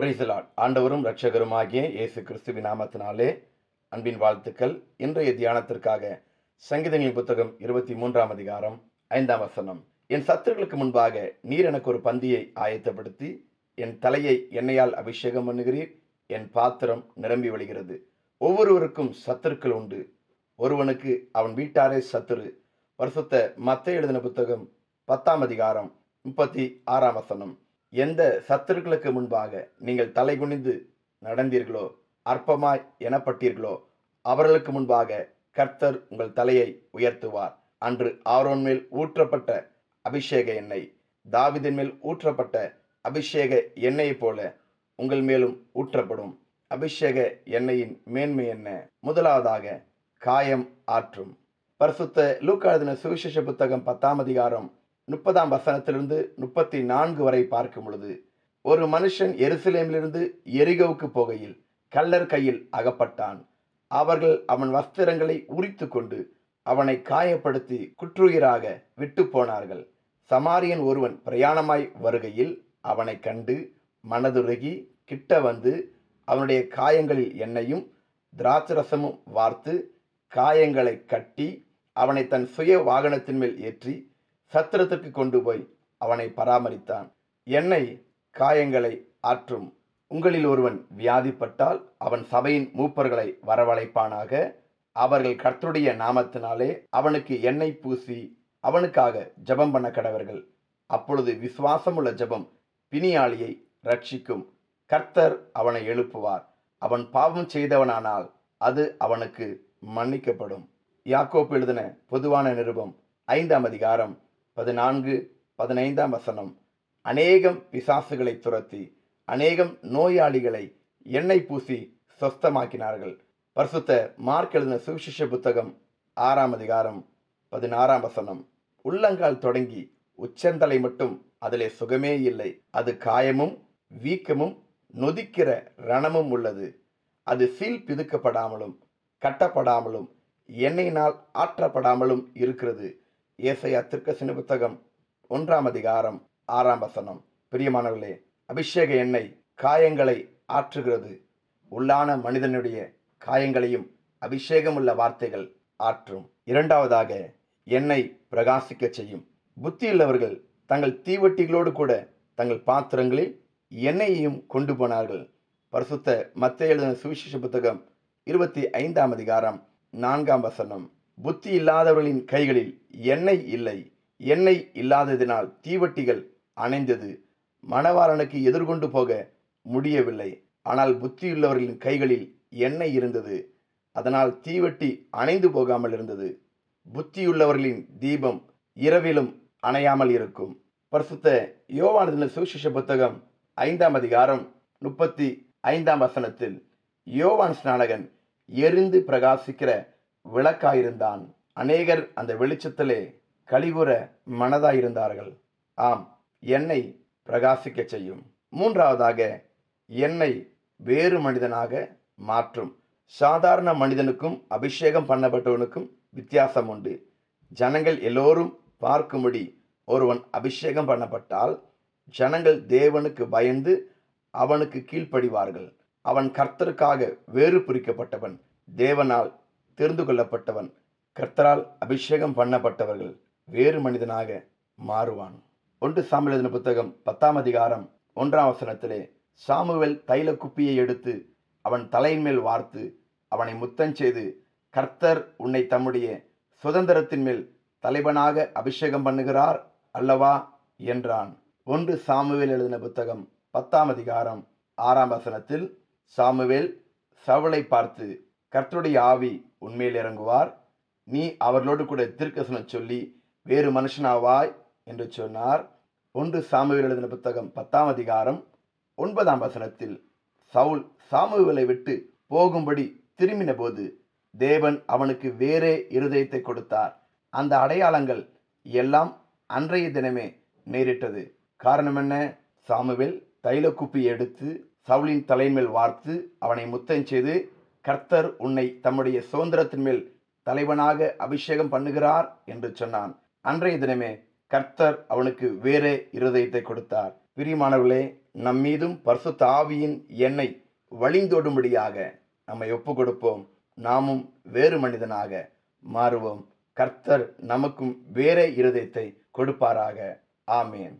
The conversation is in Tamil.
பிரைசலாட் ஆண்டவரும் இரட்சகருமாகிய இயேசு கிறிஸ்துவின் நாமத்தினாலே அன்பின் வாழ்த்துக்கள். இன்றைய தியானத்திற்காக சங்கீதங்களின் புத்தகம் இருபத்தி மூன்றாம் அதிகாரம் ஐந்தாம் வசனம். என் சத்துருக்களுக்கு முன்பாக நீர் எனக்கு ஒரு பந்தியை ஆயத்தப்படுத்தி என் தலையை எண்ணெயால் அபிஷேகம் பண்ணுகிறீர் என் பாத்திரம் நிரம்பி வழிகிறது. ஒவ்வொருவருக்கும் சத்துருக்கள் உண்டு. ஒருவனுக்கு அவன் வீட்டாரே சத்துரு. பரிசுத்த மத்த எழுதின புத்தகம் பத்தாம் அதிகாரம் முப்பத்தி ஆறாம் வசனம். எந்த சத்துருக்களுக்கு முன்பாக நீங்கள் தலை குனிந்து நடந்தீர்களோ அற்பமாய் எனப்பட்டீர்களோ அவர்களுக்கு முன்பாக கர்த்தர் உங்கள் தலையை உயர்த்துவார். அன்று ஆரோன் மேல் ஊற்றப்பட்ட அபிஷேக எண்ணெய் தாவிதின் மேல் ஊற்றப்பட்ட அபிஷேக எண்ணெயைப் போல உங்கள் மேலும் ஊற்றப்படும். அபிஷேக எண்ணெயின் மேன்மை என்ன? முதலாவதாக காயம் ஆற்றும். பரிசுத்த லூக்காதின சுவிசேஷ புத்தகம் பத்தாம் அதிகாரம் முப்பதாம் வசனத்திலிருந்து முப்பத்தி நான்கு வரை பார்க்கும் பொழுது ஒரு மனுஷன் எருசலேமிலிருந்து எரிகவுக்கு போகையில் கள்ளர் கையில் அகப்பட்டான். அவர்கள் அவன் வஸ்திரங்களை உரித்து கொண்டு அவனை காயப்படுத்தி குற்றுயிராக விட்டு போனார்கள். சமாரியன் ஒருவன் பிரயாணமாய் வருகையில் அவனை கண்டு மனதுருகி கிட்ட வந்து அவனுடைய காயங்களில் எண்ணெயும் திராட்சரசமும் வார்த்து காயங்களை கட்டி அவனை தன் சுய வாகனத்தின் மேல் ஏற்றி சத்திரத்திற்கு கொண்டு போய் அவனை பராமரித்தான். எண்ணெய் காயங்களை ஆற்றும் உங்களில் ஒருவன் வியாதிப்பட்டால் அவன் சபையின் மூப்பர்களை வரவழைப்பானாக. அவர்கள் கர்த்தருடைய நாமத்தினாலே அவனுக்கு எண்ணெய் பூசி அவனுக்காக ஜெபம் பண்ண கடவர்கள். அப்பொழுது விசுவாசமுள்ள ஜெபம் பிணியாளியை ரட்சிக்கும் கர்த்தர் அவனை எழுப்புவார். அவன் பாவம் செய்தவனானால் அது அவனுக்கு மன்னிக்கப்படும். யாக்கோப்பு எழுதின பொதுவான நிருபம் ஐந்தாம் அதிகாரம் பதினான்கு பதினைந்தாம் வசனம். அநேகம் பிசாசுகளை துரத்தி அநேகம் நோயாளிகளை எண்ணெய் பூசி சொஸ்தமாக்கினார்கள். பரிசுத்த மார்க் எழுதின சுவிசேஷ புத்தகம் ஆறாம் அதிகாரம் பதினாறாம் வசனம். உள்ளங்கால் தொடங்கி உச்சந்தலை மட்டும் அதிலே சுகமே இல்லை. அது காயமும் வீக்கமும் நொதிக்கிற ரணமும் உள்ளது. அது சீல் பிதுக்கப்படாமலும் கட்டப்படாமலும் எண்ணெயினால் ஆற்றப்படாமலும் இருக்கிறது. ஏசையா திருக்கசின புத்தகம் ஒன்றாம் அதிகாரம் ஆறாம் வசனம். பிரியமானவர்களே அபிஷேக எண்ணெய் காயங்களை ஆற்றுகிறது. உள்ளான மனிதனுடைய காயங்களையும் அபிஷேகமுள்ள வார்த்தைகள் ஆற்றும். இரண்டாவதாக எண்ணெய் பிரகாசிக்க செய்யும். புத்தியுள்ளவர்கள் தங்கள் தீவட்டிகளோடு கூட தங்கள் பாத்திரங்களில் எண்ணெயையும் கொண்டு போனார்கள். பரிசுத்த மத்திய எழுதின சுவிசேஷ புத்தகம் இருபத்தி ஐந்தாம் அதிகாரம் நான்காம் வசனம். புத்தி இல்லாதவர்களின் கைகளில் எண்ணெய் இல்லை. எண்ணெய் இல்லாததினால் தீவட்டிகள் அணைந்தது. மணவாளனுக்கு எதிர்கொண்டு போக முடியவில்லை. ஆனால் புத்தியுள்ளவர்களின் கைகளில் எண்ணெய் இருந்தது. அதனால் தீவட்டி அணைந்து போகாமல் இருந்தது. புத்தியுள்ளவர்களின் தீபம் இரவிலும் அணையாமல் இருக்கும். பரிசுத்த யோவானதின சுவிசேஷ புத்தகம் ஐந்தாம் அதிகாரம் முப்பத்தி ஐந்தாம் வசனத்தில் யோவான் ஸ்நானகன் எரிந்து பிரகாசிக்கிற விளக்காயிருந்தான். அநேகர் அந்த வெளிச்சத்திலே கழிவுற மனதாயிருந்தார்கள். ஆம் என்னை பிரகாசிக்க செய்யும். மூன்றாவதாக என்னை வேறு மனிதனாக மாற்றும். சாதாரண மனிதனுக்கும் அபிஷேகம் பண்ணப்பட்டவனுக்கும் வித்தியாசம் உண்டு. ஜனங்கள் எல்லோரும் பார்க்கும்படி ஒருவன் அபிஷேகம் பண்ணப்பட்டால் ஜனங்கள் தேவனுக்கு பயந்து அவனுக்கு கீழ்ப்படிவார்கள். அவன் கர்த்தருக்காக வேறு பிரிக்கப்பட்டவன். தேவனால் தெரிந்து கொள்ளப்பட்டவன் கர்த்தரால் அபிஷேகம் பண்ணப்பட்டவர்கள் வேறு மனிதனாக மாறுவான். ஒன்று சாமியல் எழுதின புத்தகம் பத்தாம் அதிகாரம் ஒன்றாம் வசனத்திலே சாமுவேல் தைல குப்பியை எடுத்து அவன் தலையின் மேல் வார்த்து அவனை முத்தம் செய்து கர்த்தர் உன்னை தம்முடைய சுதந்திரத்தின் மேல் தலைவனாக அபிஷேகம் பண்ணுகிறார் அல்லவா? என்றான். ஒன்று சாமுவேல் எழுதின புத்தகம் பத்தாம் அதிகாரம் ஆறாம் வசனத்தில் சாமுவேல் சவுளை பார்த்து கர்த்தருடைய ஆவி உண்மையில் இறங்குவார். நீ அவர்களோடு கூட திருக்கசனம் சொல்லி வேறு மனுஷனாவாய் என்று சொன்னார். ஒன்று சாமுவேல் எழுதின புத்தகம் பத்தாம் அதிகாரம் ஒன்பதாம் வசனத்தில் சவுல் சாமுவேலை விட்டு போகும்படி திரும்பின போது தேவன் அவனுக்கு வேறே இருதயத்தை கொடுத்தார். அந்த அடையாளங்கள் எல்லாம் அன்றைய தினமே நேரிட்டது. காரணம் என்ன? சாமுவேல் தைல குப்பி எடுத்து சவுலின் தலைமேல் வார்த்து அவனை முத்தம் செய்து கர்த்தர் உன்னை தம்முடைய சுதந்திரத்தின் மேல் தலைவனாக அபிஷேகம் பண்ணுகிறார் என்று சொன்னான். அன்றைய தினமே கர்த்தர் அவனுக்கு வேறே இருதயத்தை கொடுத்தார். பிரியமானவர்களே நம் மீதும் பரிசுத்த ஆவியின் எண்ணெய் வழிந்தோடும்படியாக நம்மை ஒப்பு கொடுப்போம் நாமும் வேறு மனிதனாக மாறுவோம். கர்த்தர் நமக்கும் வேறே இருதயத்தை கொடுப்பாராக. ஆமேன்.